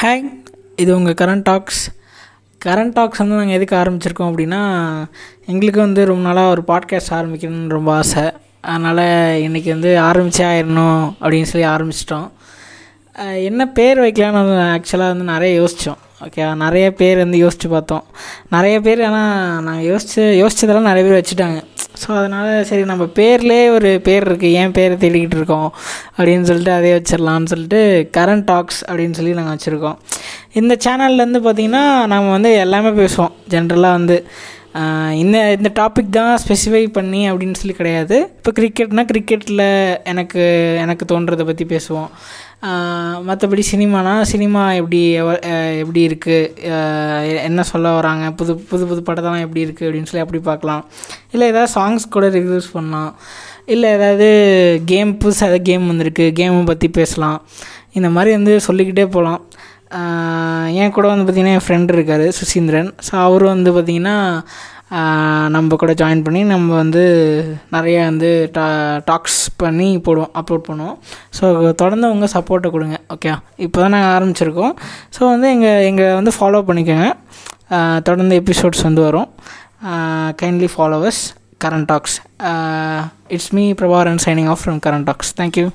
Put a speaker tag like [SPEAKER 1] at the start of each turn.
[SPEAKER 1] Hi இது உங்கள் current tax current tax வந்து நாங்கள் எதுக்கு ஆரம்பிச்சிருக்கோம் அப்படின்னா எங்களுக்கு வந்து ரொம்ப நாளாக ஒரு பாட்காஸ்ட் ஆரம்பிக்கணும்னு ரொம்ப ஆசை. அதனால் இன்றைக்கி வந்து ஆரம்பித்தே ஆயிடணும் அப்படின்னு சொல்லி ஆரம்பிச்சிட்டோம். என்ன பேர் வைக்கலான்னு ஆக்சுவலாக வந்து நிறைய யோசித்தோம் ஓகே நிறைய பேர் வந்து யோசித்து பார்த்தோம். நிறைய பேர் ஆனால் நாங்கள் யோசித்து யோசித்ததெல்லாம் நிறைய பேர் வச்சுட்டாங்க. ஸோ அதனால் சரி நம்ம பேர்லேயே ஒரு பேர் இருக்குது ஏன் பேரை தேடிக்கிட்டு இருக்கோம்? அப்படின்னு சொல்லிட்டு அதே வச்சிடலான்னு சொல்லிட்டு கரண்ட் டாக்ஸ் அப்படின்னு சொல்லி நாங்கள் வச்சுருக்கோம். இந்த சேனல்லேருந்து பார்த்திங்கன்னா நம்ம வந்து எல்லாமே பேசுவோம் ஜென்ரலாக வந்து. இந்த இந்த டாபிக் தான் ஸ்பெசிஃபை பண்ணி அப்படின்னு சொல்லி கிடையாது. இப்போ கிரிக்கெட்னால் கிரிக்கெட்டில் எனக்கு எனக்கு தோன்றதை பற்றி பேசுவோம். மற்றபடி சினிமானா சினிமா எப்படி எப்படி இருக்குது என்ன சொல்ல வராங்க? புது புது புது படத்தெல்லாம் எப்படி இருக்குது அப்படின்னு சொல்லி அப்படி பார்க்கலாம். இல்லை ஏதாவது சாங்ஸ் கூட ரிவ்யூஸ் பண்ணலாம். இல்லை ஏதாவது கேம் புதுசாக ஏதாவது கேம் வந்திருக்கு கேமை பற்றி பேசலாம். இந்த மாதிரி வந்து சொல்லிக்கிட்டே போகலாம் என் கூட வந்து பார்த்திங்கன்னா என் ஃப்ரெண்ட் இருக்கார் சுசீந்திரன். ஸோ அவர் வந்து பார்த்திங்கன்னா நம்ம கூட ஜாயின் பண்ணி நம்ம வந்து நிறைய வந்து டா டாக்ஸ் பண்ணி போடுவோம் அப்லோட் பண்ணுவோம். ஸோ தொடர்ந்து உங்கள் சப்போர்ட்டை கொடுங்க ஓகே இப்போ தான் நாங்கள் ஆரம்பிச்சிருக்கோம். ஸோ வந்து எங்கள் எங்களை வந்து ஃபாலோ பண்ணிக்கோங்க. தொடர்ந்து எபிசோட்ஸ் வந்து வரும். Kindly followers current talks it's me Prabaran signing off from current talks thank you